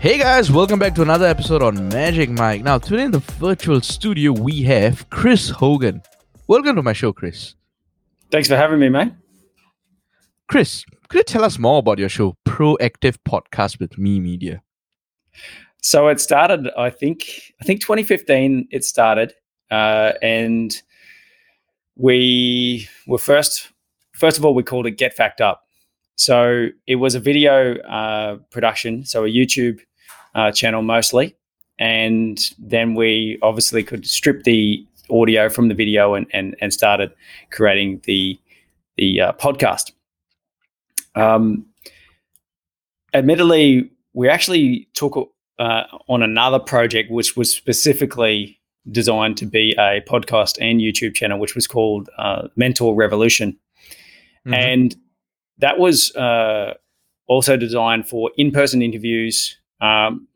Hey guys, welcome back to another episode on Magic Mic. Now, today in the virtual studio, we have Chris Hogan. Welcome to my show, Chris. Thanks for having me, mate. Chris, could you tell us more about your show, Proactive Podcast with MeMedia? So it started, I think, I think 2015. It started, uh, and we were first. First of all, we called it Get Fact Up. So it was a video uh, production, so a YouTube uh, channel mostly, and then we obviously could strip the audio from the video and and, and started creating the the uh, podcast. Um, admittedly, we actually took uh, on another project which was specifically designed to be a podcast and YouTube channel, which was called uh, Mentor Revolution, mm-hmm. and that was uh, also designed for in-person interviews um,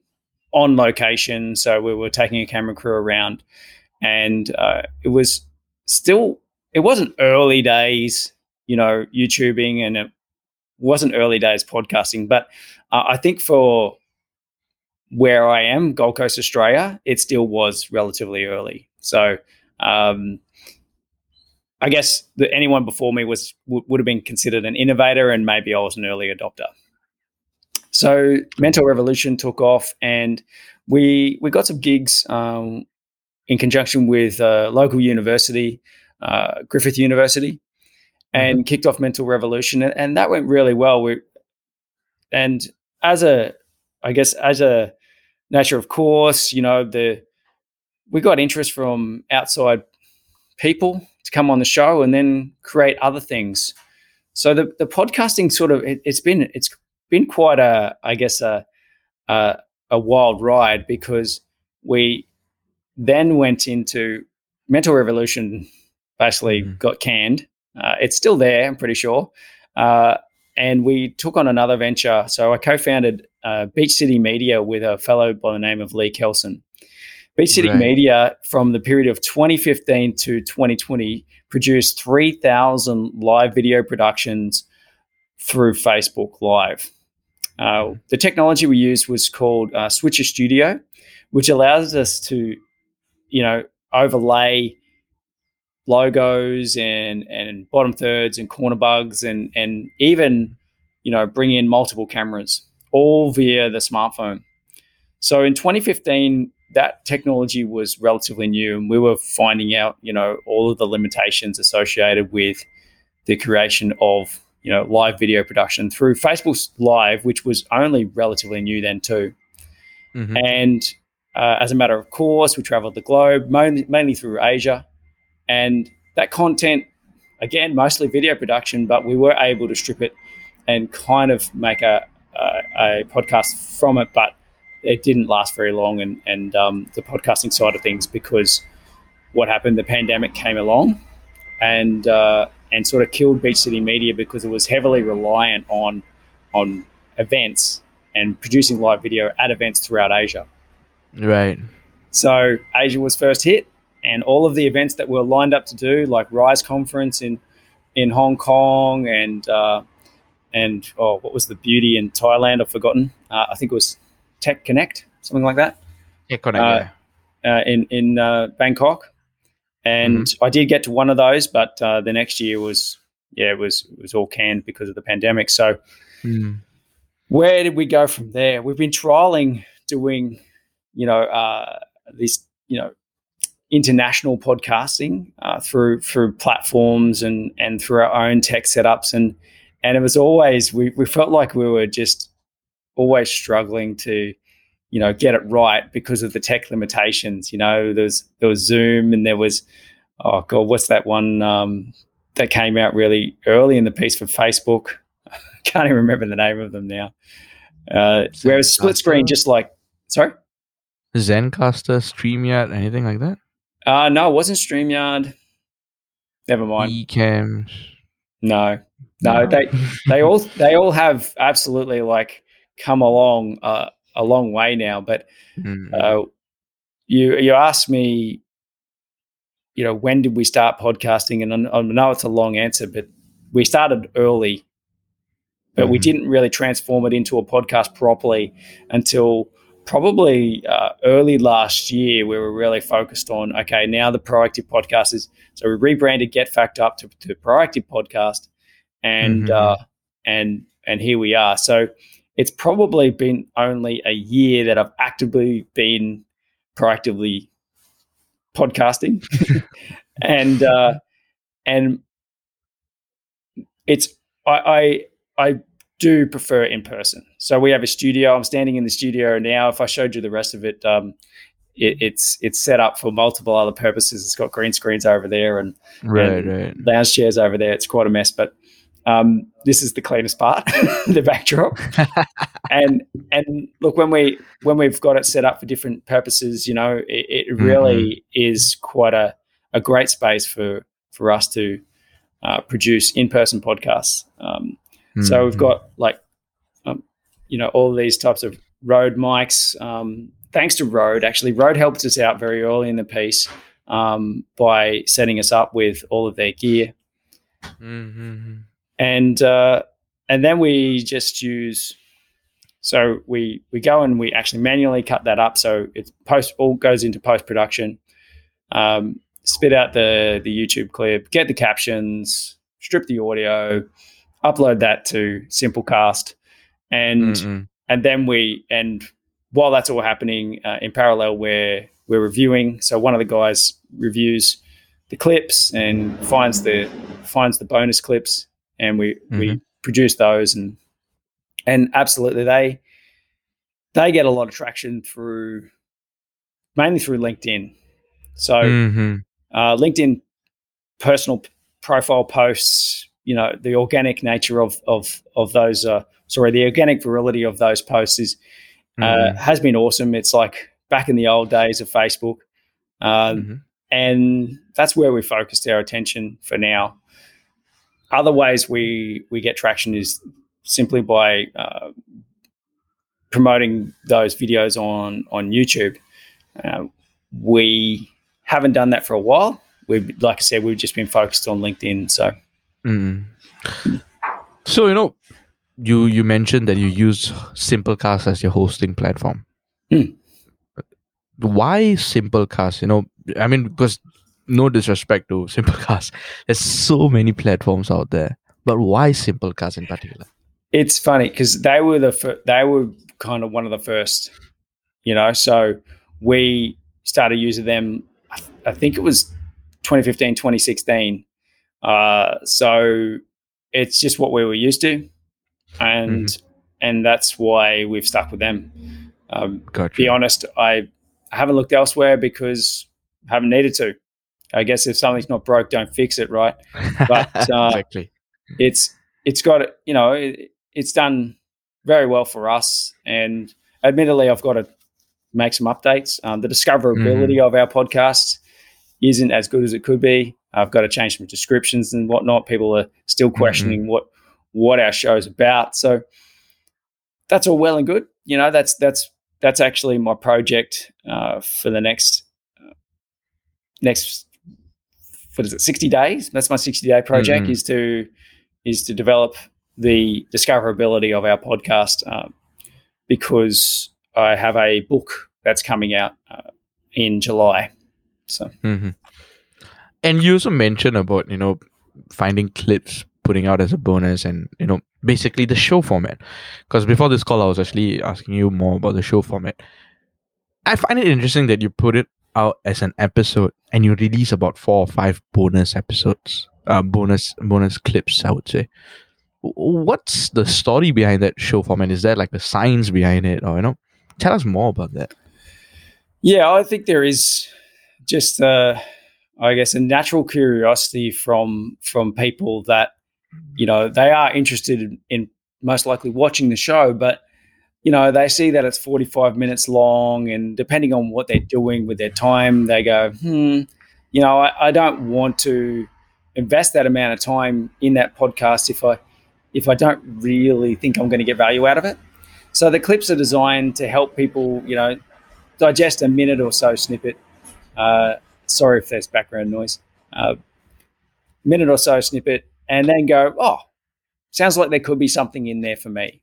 on location. So we were taking a camera crew around, and uh, it was still it wasn't early days, you know, YouTubing, and it wasn't early days podcasting. But uh, I think for where I am, Gold Coast, Australia, it still was relatively early. So. Um, I guess that anyone before me was w- would have been considered an innovator, and maybe I was an early adopter. So Mentor Revolution took off, and we we got some gigs um, in conjunction with a local university, uh, Griffith University, and mm-hmm. kicked off Mentor Revolution, and, and that went really well. We and as a, I guess as a nature of course, you know the we got interest from outside people to come on the show and then create other things. So the the podcasting sort of it, has been it's been quite a, I guess, a, a, a wild ride because we then went into Mentor Revolution, basically mm. got canned. Uh, it's still there, I'm pretty sure. Uh, and we took on another venture. So I co founded uh, Beach City Media with a fellow by the name of Lee Kelson. Beach City right. Media, from the period of 2015 to 2020, produced 3,000 live video productions through Facebook Live. Uh, the technology we used was called uh, Switcher Studio, which allows us to, you know, overlay logos and and bottom thirds and corner bugs and and even you know bring in multiple cameras all via the smartphone. So in 2015, that technology was relatively new, and we were finding out, you know, all of the limitations associated with the creation of you know live video production through Facebook Live, which was only relatively new then too. Mm-hmm. And uh, as a matter of course, we traveled the globe mainly, mainly through Asia, and that content, again, mostly video production, but we were able to strip it and kind of make a a, a podcast from it, but it didn't last very long. And and um, the podcasting side of things because what happened, the pandemic came along, and uh, and sort of killed Beach City Media because it was heavily reliant on on events and producing live video at events throughout Asia. Right. So Asia was first hit, and all of the events that were lined up to do, like Rise Conference in in Hong Kong and uh, and oh, what was the beauty in Thailand? I've forgotten. Uh, I think it was Tech Connect, something like that. Tech Connect, uh, yeah. Uh, in in uh, Bangkok, and mm-hmm. I did get to one of those, but uh, the next year was yeah, it was it was all canned because of the pandemic. So mm. where did we go from there? We've been trialing doing, you know, uh, this you know international podcasting uh, through through platforms and and through our own tech setups and and it was always we we felt like we were just always struggling to you know get it right because of the tech limitations. You know, there was there was Zoom and there was oh god, what's that one um, that came out really early in the piece for Facebook? I can't even remember the name of them now. Uh, whereas split screen, just like sorry, Zencastr, Streamyard, anything like that? Uh no, it wasn't Streamyard. Never mind. Ecamm. No, no, no, they they all they all have absolutely like come along uh, a long way now. But mm-hmm. uh, you you asked me, you know, when did we start podcasting? And I, I know it's a long answer, but we started early. but we Mhm. didn't really transform it into a podcast properly until probably uh, early last year. We were really focused on okay, now the proactive podcast is so we rebranded Get Fact Up to, to Proactive Podcast, and Mhm. uh, and and here we are. So it's probably been only a year that I've actively been proactively podcasting, and uh, and it's I, I I do prefer in person. So we have a studio. I'm standing in the studio now. If I showed you the rest of it, um, it it's it's set up for multiple other purposes. It's got green screens over there and Right, and right. lounge chairs over there. It's quite a mess, but um, this is the cleanest part, the backdrop. and and look when we when we've got it set up for different purposes, you know, it, it really is quite a, a great space for for us to uh, produce in person podcasts. Um, so we've Mhm. got like, um, you know, all these types of Rode mics. Um, thanks to Rode, actually, Rode helped us out very early in the piece um, by setting us up with all of their gear, Mhm. And uh, and then we just use. So we we go and we actually manually cut that up. So it's post all goes into post production. Um, spit out the the YouTube clip, get the captions, strip the audio, upload that to Simplecast, and Mm-mm. and then we and while that's all happening uh, in parallel, we're we're reviewing. So one of the guys reviews the clips and finds the finds the bonus clips, and we we produce those and and absolutely they they get a lot of traction through mainly through LinkedIn. So Mhm. uh, LinkedIn personal profile posts, you know, the organic nature of of of those, uh, sorry, the organic virility of those posts is uh, Mhm. has been awesome. It's like back in the old days of Facebook, um, Mhm. and that's where we focused our attention for now. Other ways we we get traction is simply by uh, promoting those videos on on YouTube. Uh, we haven't done that for a while. We've, like I said, we've just been focused on LinkedIn. So Mm. So you know, you you mentioned that you use Simplecast as your hosting platform. Hmm. Why Simplecast? You know, I mean, because no disrespect to Simplecast, there's so many platforms out there, but why Simplecast in particular? it's funny because they were the fir- they were kind of one of the first, you know. So we started using them. I, th- I think it was 2015, 2016. Uh, so it's just what we were used to, and and that's why we've stuck with them. Um, Gotcha. be honest, I haven't looked elsewhere because I haven't needed to. I guess if something's not broke, don't fix it, right? but, uh, exactly. It's it's got you know it, it's done very well for us, and admittedly, I've got to make some updates. Um, the discoverability of our podcasts isn't as good as it could be. I've got to change some descriptions and whatnot. People are still questioning what what our show's about. So that's all well and good. You know, that's that's that's actually my project uh, for the next uh, next what is it sixty days? That's my sixty day project Mhm. is to is to develop the discoverability of our podcast um, because I have a book that's coming out uh, in July. So hmm And you also mentioned about you know finding clips, putting out as a bonus, and you know basically the show format. Because before this call, I was actually asking you more about the show format. I find it interesting that you put it out as an episode and you release about four or five bonus episodes, uh, bonus bonus clips. I would say. What's the story behind that show format? Is there like the science behind it, or you know, tell us more about that. Yeah, I think there is just, uh, I guess, a natural curiosity from from people that you know they are interested in, in most likely watching the show, but you know they see that it's forty five minutes long, and depending on what they're doing with their time, they go, hmm, you know, I, I don't want to invest that amount of time in that podcast if I if I don't really think I'm going to get value out of it. So the clips are designed to help people, you know, digest a minute or so snippet. Uh, sorry if there's background noise. Uh, minute or so snippet, and then go, oh, sounds like there could be something in there for me.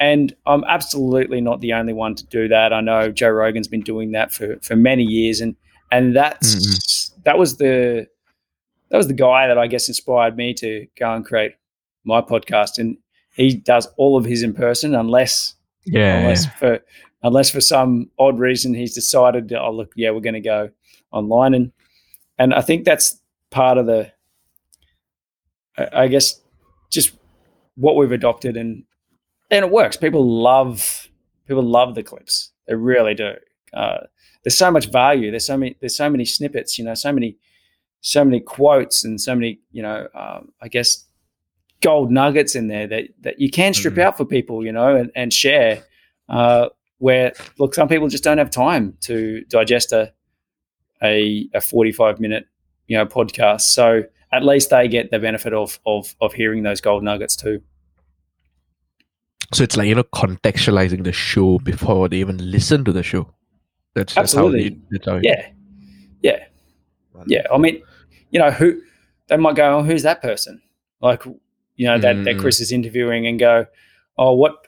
And I'm absolutely not the only one to do that. I know Joe Rogan's been doing that for, for many years, and and that's mm-hmm. that was the that was the guy that I guess inspired me to go and create my podcast. And he does all of his in person, unless yeah, unless for unless for some odd reason he's decided, oh look, yeah, we're going to go online, and and I think that's part of the, I guess, just what we've adopted, and and it works. People love people love the clips. They really do. Uh, there's so much value. There's so many. There's so many snippets. You know, so many, so many quotes and so many. You know, um, I guess gold nuggets in there that that you can strip mm-hmm. out for people. You know, and, and share. Uh, where look, some people just don't have time to digest a a, a 45 minute you know podcast. So at least they get the benefit of of of hearing those gold nuggets too. So it's like you know contextualizing the show before they even listen to the show. That's, absolutely that's how they, that's how yeah, yeah, yeah. I mean, you know, who they might go, oh, who's that person? Like, you know, that mm. that Chris is interviewing, and go, oh, what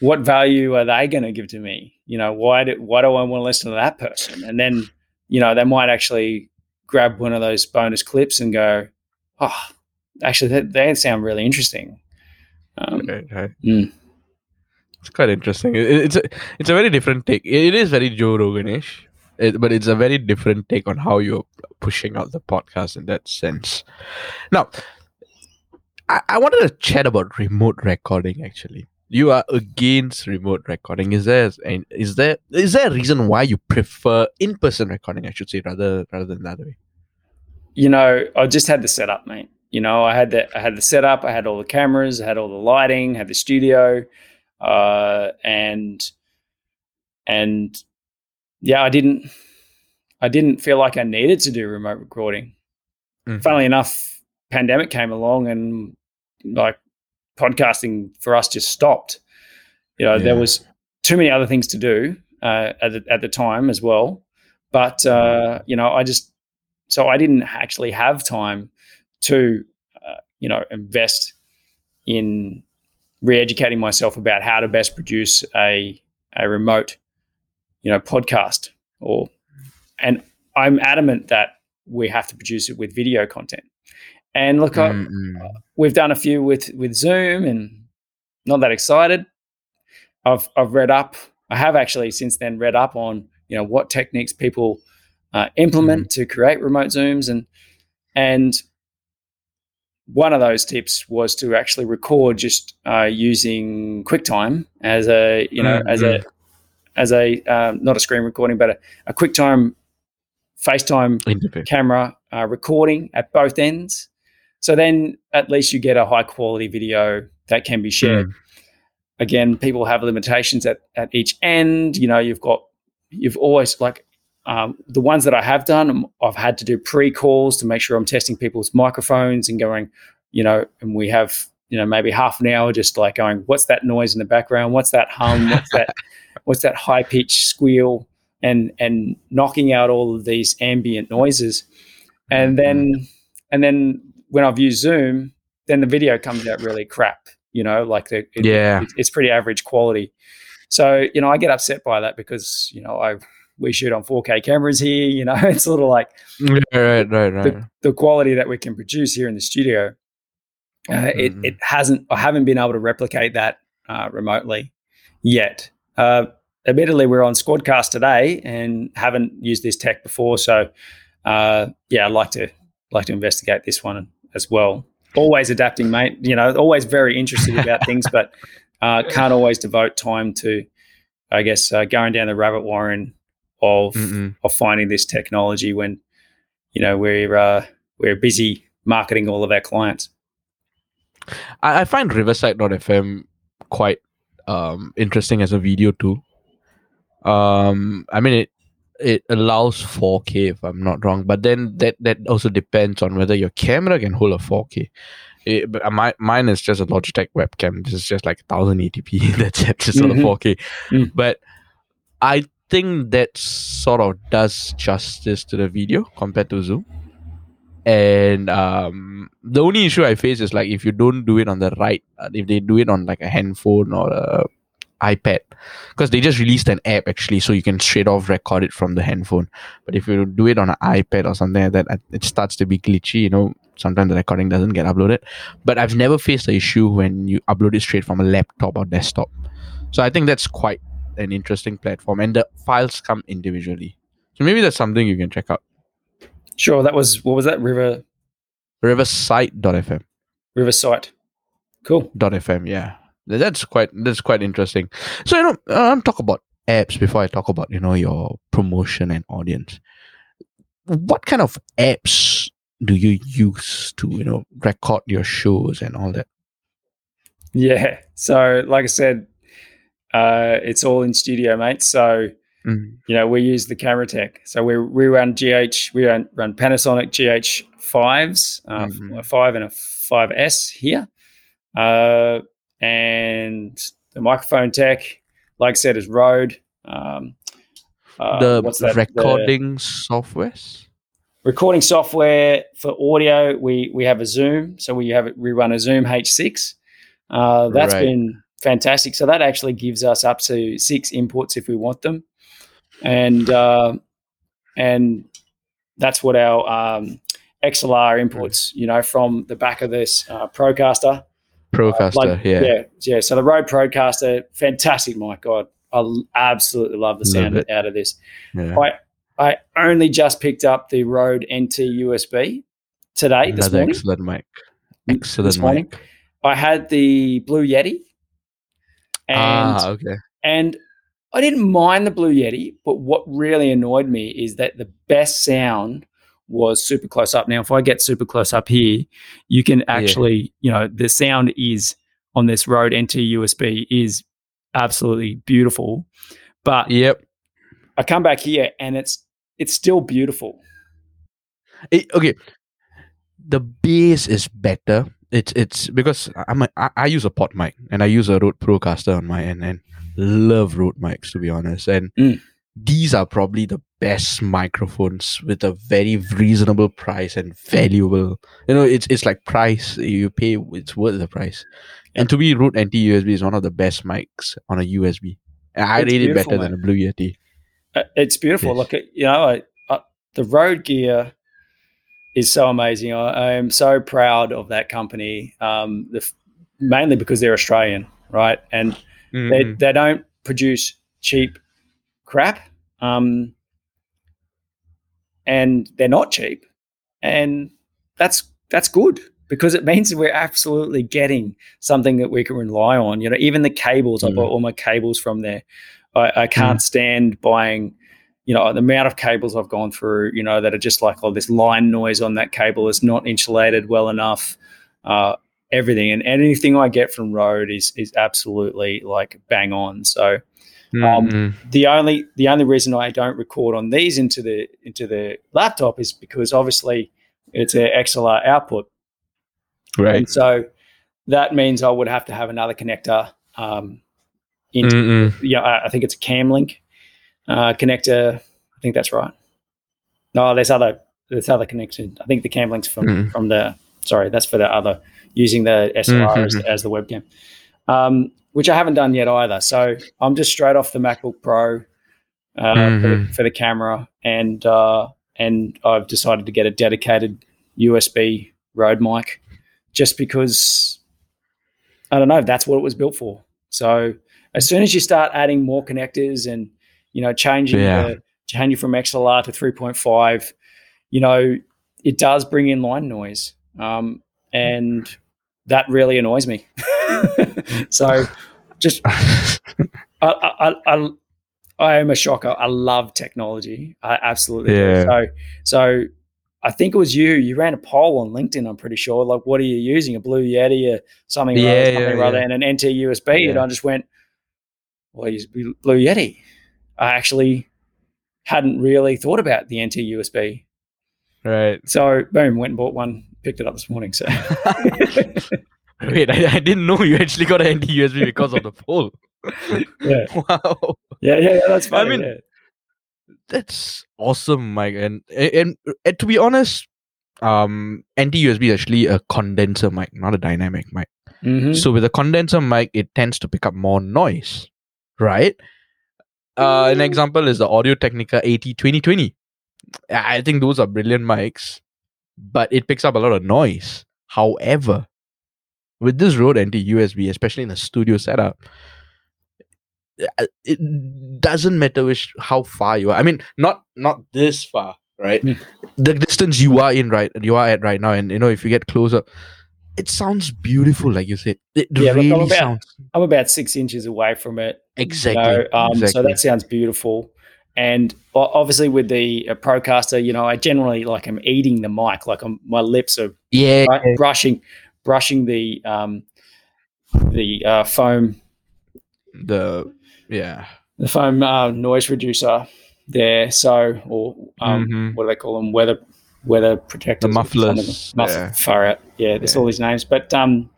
what value are they going to give to me? You know, why do why do I want to listen to that person? And then, you know, they might actually grab one of those bonus clips and go, oh, actually, that, they sound really interesting. Um, okay, okay. Mm. It's quite interesting. It, it's a it's a very different take. It is very Joe Roganish, it, but it's a very different take on how you're pushing out the podcast in that sense. Now, I, I wanted to chat about remote recording. Actually, you are against remote recording. Is there is there is there a reason why you prefer in person recording? I should say rather rather than the other way. You know, I just had the setup, mate. You know, I had the I had the setup. I had all the cameras. I had all the lighting. Had the studio, uh, and and yeah, I didn't I didn't feel like I needed to do remote recording. Mm-hmm. Funnily enough, pandemic came along and like podcasting for us just stopped. You know, yeah. there was too many other things to do uh, at the, at the time as well. But uh, you know, I just so I didn't actually have time to, uh, you know, invest in re-educating myself about how to best produce a a remote, you know, podcast. Or, and I'm adamant that we have to produce it with video content. And look. I, we've done a few with with Zoom, and not that excited. I've I've read up. I have actually since then read up on you know what techniques people uh, implement mm-hmm. to create remote zooms and and one of those tips was to actually record just uh, using QuickTime as a you know mm-hmm. as a as a um, not a screen recording but a, a QuickTime FaceTime camera uh, recording at both ends. So then at least you get a high quality video that can be shared. Mm. Again, people have limitations at, at each end. You know, you've got you've always like um, the ones that I have done, I've had to do pre calls to make sure I'm testing people's microphones and going, you know, and we have, you know, maybe half an hour just like going, what's that noise in the background? What's that hum? What's that, what's that high pitched squeal? And, and knocking out all of these ambient noises. And then, mm-hmm. and then when I've used Zoom, then the video comes out really crap, you know, like the, it, yeah, it, it's pretty average quality. So, you know, I get upset by that because, you know, I, we shoot on 4K cameras here. You know, it's sort of like right, right, right. The, the, quality that we can produce here in the studio. Uh, mm-hmm. it, it hasn't. I haven't been able to replicate that uh, remotely yet. Uh, admittedly, we're on Squadcast today and haven't used this tech before. So, uh, yeah, I'd like to like to investigate this one as well. Always adapting, mate. You know, always very interested about things, but uh, can't always devote time to, I guess, uh, going down the rabbit warren of Mm-mm. of finding this technology when you know we're uh, we're busy marketing all of our clients. I, I find Riverside.fm quite um, interesting as a video too. Um, I mean it it allows 4K if I'm not wrong, but then that that also depends on whether your camera can hold a 4K. It, but my, mine is just a Logitech webcam. This is just like 1080p. That's it. Just mm-hmm. on a 4K. Mm. But I think that sort of does justice to the video compared to Zoom. and um, the only issue I face is like if you don't do it on the right, uh, if they do it on like a handphone or a iPad, because they just released an app actually, so you can straight off record it from the handphone. But if you do it on an iPad or something like that, uh, it starts to be glitchy. You know, sometimes the recording doesn't get uploaded. But I've never faced the issue when you upload it straight from a laptop or desktop. So I think that's quite an interesting platform, and the files come individually. So maybe that's something you can check out. Sure, that was what was that River Riverside.fm. Riverside. Cool. .fm. Yeah, that's quite that's quite interesting. So you know, um, talk about apps before I talk about you know your promotion and audience. What kind of apps do you use to you know record your shows and all that? Yeah. So, like I said, uh, it's all in studio, mate. So, Mm. you know, we use the camera tech. So we we run GH, we run, run Panasonic GH fives, uh, Mhm. a five and a five S here, uh, and the microphone tech, like I said, is Rode. Um, uh, the what's that? The recording softwares. recording software for audio. We we have a Zoom, so we have. We run a Zoom H6. Uh, that's Right. been fantastic. So that actually gives us up to six inputs if we want them, and uh, and that's what our um, XLR inputs. You know, from the back of this uh, Procaster. Procaster, Like, yeah. yeah, yeah. So the Rode Procaster, fantastic mic. God, I l- absolutely love the sound it. out of this. yeah. I I only just picked up the Rode NT USB today this Another morning. excellent mic. Excellent this morning. mic. I had the Blue Yeti, and ah, okay. and I didn't mind the Blue Yeti, but what really annoyed me is that the best sound was super close up. Now, if I get super close up here, you can actually, you know, the sound is on this Rode NT USB is absolutely beautiful, but Yep. I come back here and it's it's still beautiful. It- okay. The bass is better. It's it's because I'm a, I, I use a PodMic and I use a Rode Procaster on my end and love Rode mics to be honest. And Mm. these are probably the best microphones with a very reasonable price and valuable. You know, it's it's like price you pay. It's worth the price. And to me, Rode NT USB is one of the best mics on a USB. And I It's rate it better than a Blue Yeti. Uh, It's beautiful. Yes. Look at you know I, I, the Rode gear is so amazing. I, I am so proud of that company. Um, the, mainly because they're Australian, right? And they Mhm. they don't produce cheap crap. Um, and they're not cheap, and that's that's good because it means we're absolutely getting something that we can rely on. You know, even the cables. I Mm. bought all my cables from there. I, I can't stand buying. You know, the amount of cables I've gone through. You know, that are just like, oh, this line noise on that cable is not insulated well enough. Uh, everything and anything I get from Rode is is absolutely like bang on. So um, Mhm. the only the only reason I don't record on these into the into the laptop is because obviously it's a XLR output, right. and so that means I would have to have another connector. Um, into Mm-mm. yeah, I, I think it's a CamLink uh, connector. I think that's right. No, there's other there's other connection. I think the CamLink's from Mhm. from the sorry, that's for the other using the SLR as, as the webcam, um, which I haven't done yet either. So I'm just straight off the MacBook Pro uh, for, the, Mhm. for the camera, and uh, and I've decided to get a dedicated USB Rode mic, just because I don't know. That's what it was built for. So as soon as you start adding more connectors and you know changing Yeah. the, changing from XLR to 3.5, you know it does bring in line noise, um, and that really annoys me. so just I, I, I, I am a shocker. I love technology. I absolutely Yeah. do. So, so I think it was you. You ran a poll on LinkedIn. I'm pretty sure. Like, what are you using? A Blue Yeti or something? or Yeah, other, something or other, yeah. and an NT USB. And I just went, well, I use Blue Yeti. I actually hadn't really thought about the NT USB. Right. So, boom, went and bought one. Picked it up this morning. So, Wait, I, I didn't know you actually got an NT USB because of the poll. yeah, Wow, yeah, yeah. yeah, That's funny. I mean, yeah. that's awesome, Mike. And, and and to be honest, um, NT USB is actually a condenser mic, not a dynamic mic. Mhm. So with a condenser mic, it tends to pick up more noise, right? Uh, an example is the Audio Technica AT 2020. I I think those are brilliant mics, but it picks up a lot of noise. However, with this Rode NT USB, especially in a studio setup, uh, it doesn't matter which how far you are. I mean, not not this far, right? Mm. The distance you are in right you are at right now, and you know if you get closer, it sounds beautiful, like you said. It Yeah, look, I'm about- sounds I'm about six inches away from it. you exactly. know, um, So that sounds beautiful. And obviously, with the uh, Procaster, you know, I generally like I'm eating the mic, like I'm, my lips are yeah, right, brushing, brushing the um, the uh, foam, the yeah. the foam uh, noise reducer there. So, or um, Mhm. what do they call them? Weather weather protectors. or something. mufflers, Muff- yeah. Far out. Yeah, there's Yeah. all these names, but um,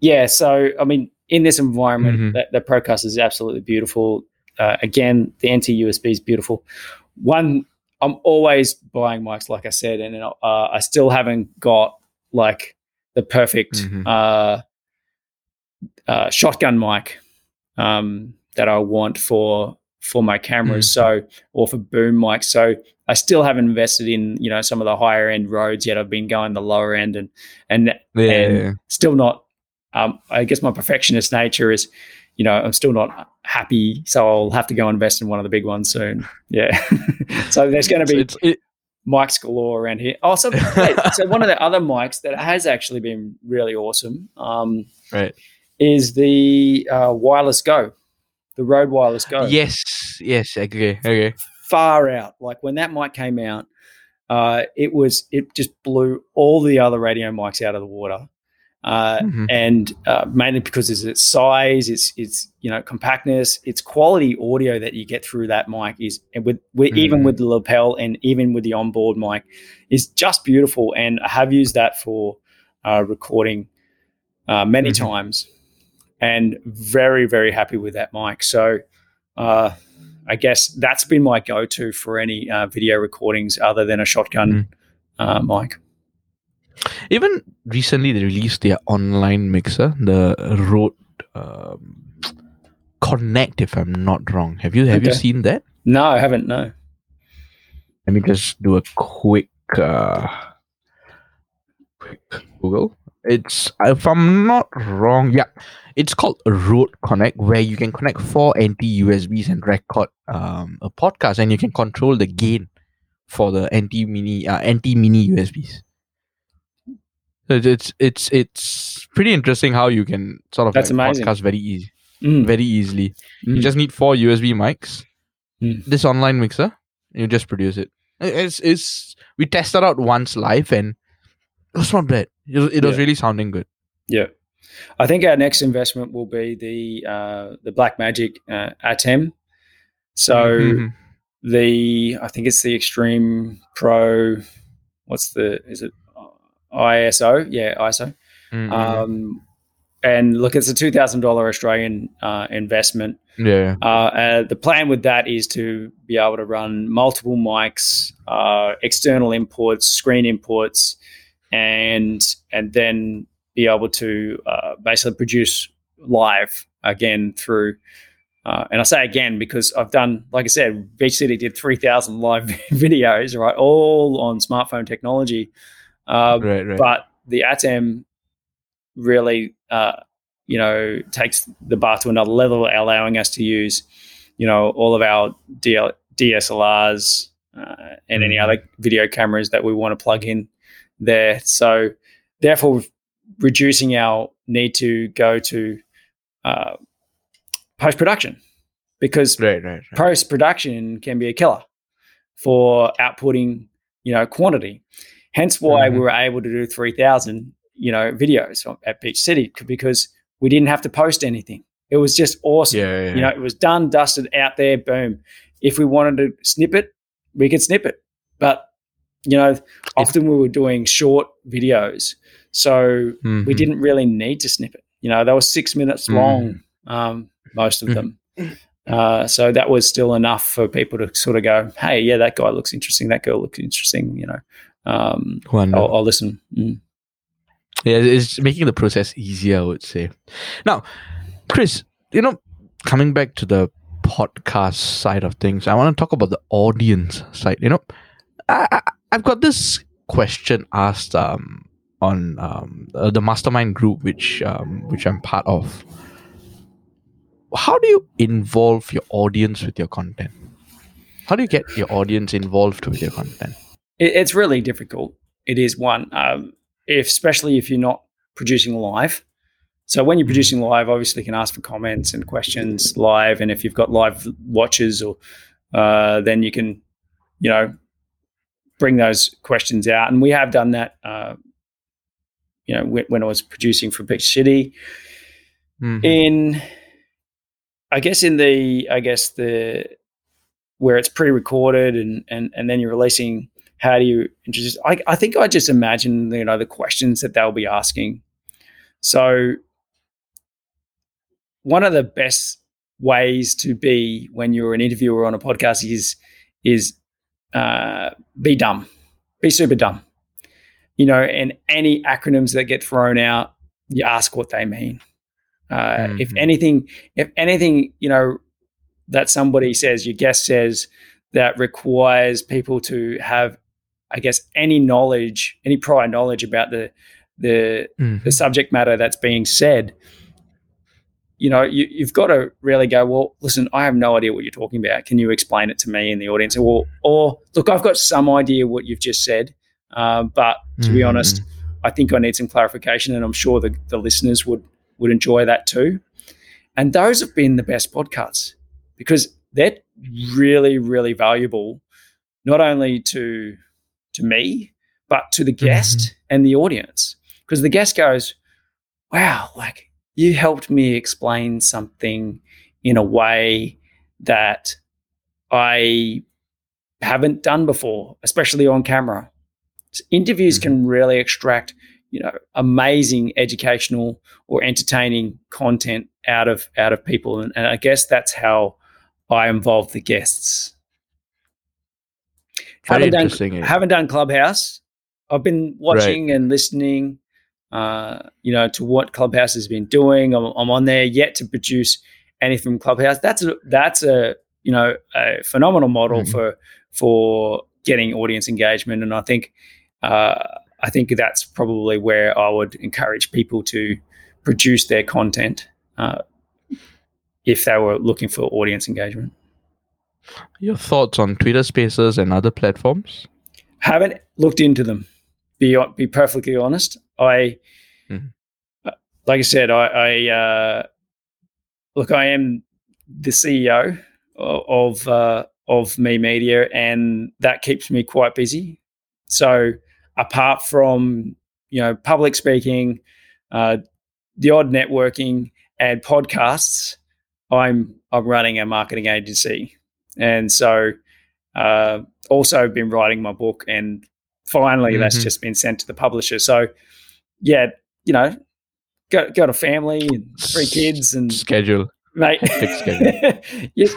yeah. So I mean, in this environment, Mhm. that the Procaster is absolutely beautiful. Uh, again, the NT USB is beautiful. One, I'm always buying mics, like I said, and uh, I still haven't got like the perfect Mhm. uh, uh, shotgun mic um, that I want for for my cameras. So, or for boom mics. So, I still haven't invested in you know some of the higher end Rodes yet. I've been going the lower end, and and Yeah, and still not. Um, I guess my perfectionist nature is, you know, I'm still not happy, so I'll have to go invest in one of the big ones soon. Yeah. so there's going to be it's it, mics galore around here. Also, wait, so one of the other mics that has actually been really awesome um, right. is the uh, Wireless Go, the Rode Wireless Go. Yes, yes. Okay, okay. Far out. Like when that mic came out, uh, it was it just blew all the other radio mics out of the water. Uh, Mhm. and uh, mainly because of its size, its its you know compactness, its quality audio that you get through that mic is, and with, with even Mhm. with the lapel and even with the onboard mic, is just beautiful. And I have used that for uh, recording uh, many Mhm. times, and very very happy with that mic. So. I guess that's been my go-to for any uh, video recordings, other than a shotgun uh, mic. Even recently, they released their online mixer, the Rode um, Connect. If I'm not wrong, have you have you seen that? No, I haven't. No. Let me just do a quick, uh, quick Google. It's if I'm not wrong, yeah, it's called Rode Connect, where you can connect four NT USBs and record um, a podcast, and you can control the gain for the NT mini uh, NT mini USBs. So it's it's it's, it's pretty interesting how you can sort of That's like amazing. podcast very easy, Mm. very easily. You Mm. just need four USB mics, Mm. this online mixer, you just produce it. It- It's it's we tested out once live and it was not bad. It was, Yeah. really sounding good. Yeah, I think our next investment will be the uh, the Black Magic uh, Atem. So Mhm. the I think it's the Extreme Pro. What's the is it ISO? Yeah, ISO. Mhm. Um, and look, it's a two thousand dollar Australian uh, investment. yeah. Uh, uh, the plan with that is to be able to run multiple mics, uh, external imports, screen inputs, and and then be able to uh, basically produce live again through. Uh, and I say again because I've done, like I said, Beach City did three thousand live videos, right, all on smartphone technology. Uh, right, right. but the Atem really, uh, you know, takes the bar to another level, allowing us to use, you know, all of our DL- DSLRs uh, and any Mhm. other video cameras that we want to plug in there. So, therefore, reducing our need to go to uh, post production because right, right, right. post production can be a killer for outputting, you know, quantity. Hence why Mhm. we were able to do 3,000, you know, videos at Beach City because we didn't have to post anything. It was just awesome. Yeah, yeah. You know, it was done, dusted, out there, boom. If we wanted to snip it, we could snip it. But, you know, often we were doing short videos. So we Mhm. didn't really need to snip it. You know, they were six minutes Mm. long, um, most of them. Uh, so that was still enough for people to sort of go, "Hey, yeah, that guy looks interesting. That girl looks interesting." You know, um, I'll, I'll listen. Mm. Yeah, it's making the process easier, I would say. Now, Chris, you know, coming back to the podcast side of things, I want to talk about the audience side. You know, I, I, I've got this question asked um, on um, uh, the mastermind group, which um, which I'm part of. How do you involve your audience with your content? How do you get your audience involved with your content? It, it's really difficult. It is one, um, if, especially if you're not producing live. So when you're producing live, obviously you can ask for comments and questions live, and if you've got live watches, or uh, then you can, you know, bring those questions out. And we have done that. Uh, you know, when, when I was producing for Beach City, Mhm. in I guess in the I guess the where it's pre-recorded and and and then you're releasing. How do you introduce? I, I think I just imagine you know the questions that they'll be asking. So one of the best ways to be when you're an interviewer on a podcast is is uh, be dumb, be super dumb. You know, and any acronyms that get thrown out, you ask what they mean. Uh, If Mhm. anything, if anything, you know, that somebody says, your guest says that requires people to have, I guess, any knowledge, any prior knowledge about the the Mhm. the subject matter that's being said, you know, you, you've got to really go, well, listen, I have no idea what you're talking about. Can you explain it to me in the audience? Or, or look, I've got some idea what you've just said, um, but to be Mhm. honest, I think I need some clarification, and I'm sure the, the listeners would would enjoy that too. And those have been the best podcasts because they're really, really valuable, not only to to me, but to the guest and the audience. Because the guest goes, Wow, like you helped me explain something in a way that I haven't done before, especially on camera. So interviews can mm-hmm. really extract, you know, amazing educational or entertaining content out of out of people, and, and I guess that's how I involve the guests. Very haven't done, interesting. haven't done Clubhouse. I've been watching and listening, uh, you know, to what Clubhouse has been doing. I'm, I'm on there yet to produce anything from Clubhouse. That's a that's a you know a phenomenal model Mhm. for for getting audience engagement, and I think uh, I think that's probably where I would encourage people to produce their content uh, if they were looking for audience engagement. Your thoughts on Twitter Spaces and other platforms? haven't looked into them. Be be perfectly honest. I, Mhm. uh, like I said, I, I uh, look. I am the CEO of uh, of MeMedia, and that keeps me quite busy. So, apart from you know public speaking, uh, the odd networking and podcasts, I'm I'm running a marketing agency, and so uh, also been writing my book, and finally that's Mhm. just been sent to the publisher. So, yeah, you know, got got a family and three kids, and Schedule. mate, Hectic yes,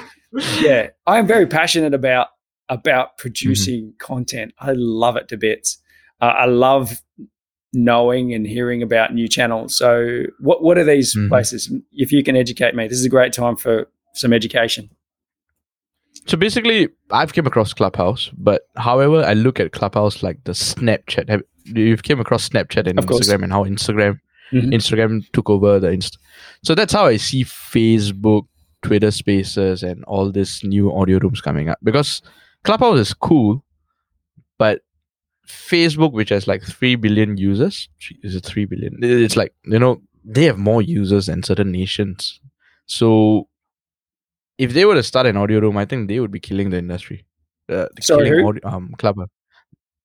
yeah, I am very passionate about about producing content. I love it to bits. Uh, I love knowing and hearing about new channels. So, what what are these Mhm. places? If you can educate me, this is a great time for some education. So basically, I've came across Clubhouse, but however, I look at Clubhouse like the Snapchat. Have, you've came across Snapchat and Of course. Instagram and how Instagram Mhm. Instagram took over the inst. So that's how I see Facebook, Twitter Spaces, and all this new audio rooms coming up. Because Clubhouse is cool, but Facebook, which has like three billion users, is it three billion? It's like you know they have more users than certain nations. So if they were to start an audio room, I think they would be killing the industry. Uh, Sorry, killing audio, um, Clubhouse.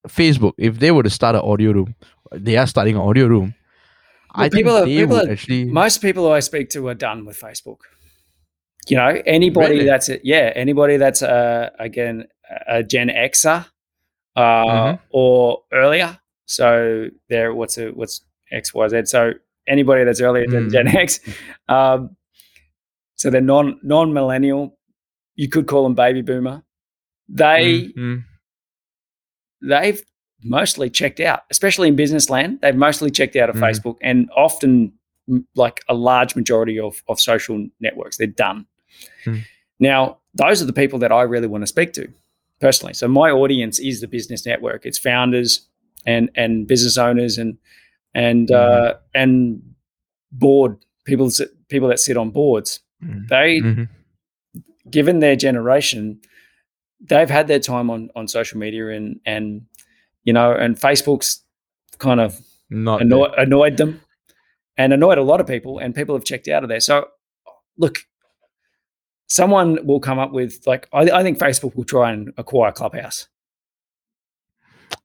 Facebook, if they were to start an audio room, they are starting an audio room. I Well, think people are- they people are- actually. most people who I speak to are done with Facebook. You know, anybody Really? that's it, yeah, anybody that's uh, again a Gen Xer uh, Mhm. or earlier. So there, what's a what's X Y Z? So anybody that's earlier than Mm. Gen X, um, so they're non non millennial. You could call them baby boomer. They mm. They've mostly checked out, especially in business land. They've mostly checked out of Mhm. Facebook and often like a large majority of, of social networks. They're done. Mhm. Now, those are the people that I really want to speak to personally. So my audience is the business network. It's founders and and business owners and and uh, and board people people that sit on boards. Mhm. They Mhm. given their generation, they've had their time on on social media and and you know and Facebook's kind of Not annoy, annoyed them and annoyed a lot of people and people have checked out of there. So look, someone will come up with like I, I think Facebook will try and acquire Clubhouse.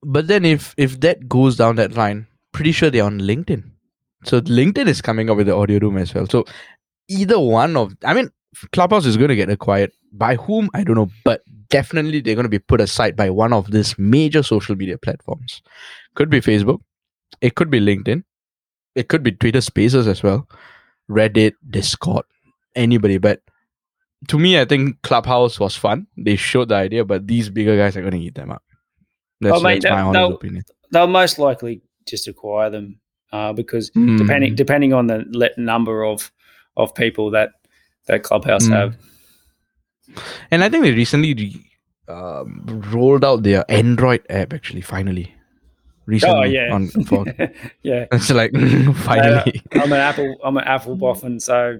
But then if if that goes down that line, pretty sure they're on LinkedIn. So LinkedIn is coming up with the audio room as well. So either one of I mean Clubhouse is going to get acquired by whom I don't know, but definitely they're going to be put aside by one of these major social media platforms. Could be Facebook, it could be LinkedIn, it could be Twitter Spaces as well, Reddit, Discord, anybody. But to me, I think Clubhouse was fun. They showed the idea, but these bigger guys are going to eat them up. That's, Oh, mate, that's my honest opinion. They'll most likely just acquire them uh, because Hmm. depending depending on the number of of people that that Clubhouse Mm. have. And I think they recently re- um, rolled out their Android app actually. Finally, recently Oh yeah, on for yeah. it's like finally. I'm an Apple. I'm an Apple boffin, so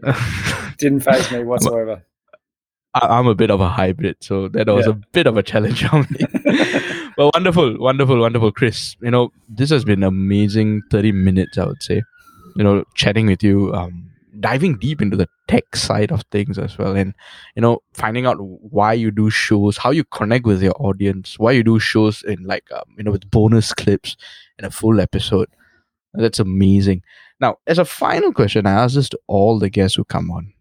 didn't phase me whatsoever. I- I'm a bit of a hybrid, so that was Yeah. a bit of a challenge on me. but wonderful, wonderful, wonderful, Chris. You know, this has been amazing 30 minutes, I would say. You know, chatting with you, um, diving deep into the tech side of things as well, and you know, finding out why you do shows, how you connect with your audience, why you do shows in like um, you know with bonus clips and a full episode. That's amazing. Now, as a final question, I ask this to all the guests who come on.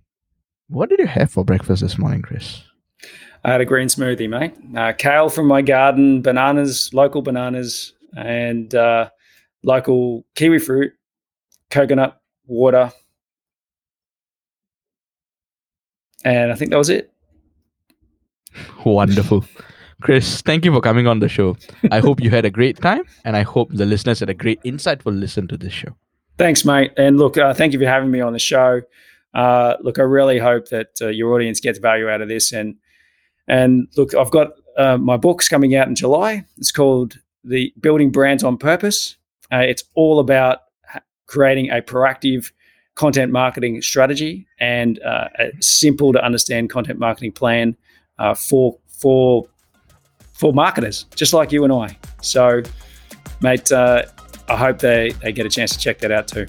What did you have for breakfast this morning, Chris? I had a green smoothie, mate. Uh, kale from my garden, bananas, local bananas, and uh, local kiwi fruit, coconut water, and I think that was it. Wonderful. Chris, thank you for coming on the show. I hope you had a great time, and I hope the listeners had a great, insightful listen to this show. Thanks, mate. And look, uh, thank you for having me on the show. Uh, look, I really hope that uh, your audience gets value out of this. And and look, I've got uh, my books coming out in July. It's called the Building Brands on Purpose. Uh, it's all about creating a proactive content marketing strategy and uh, a simple to understand content marketing plan uh, for for for marketers, just like you and I. So, mate, uh, I hope they, they get a chance to check that out too.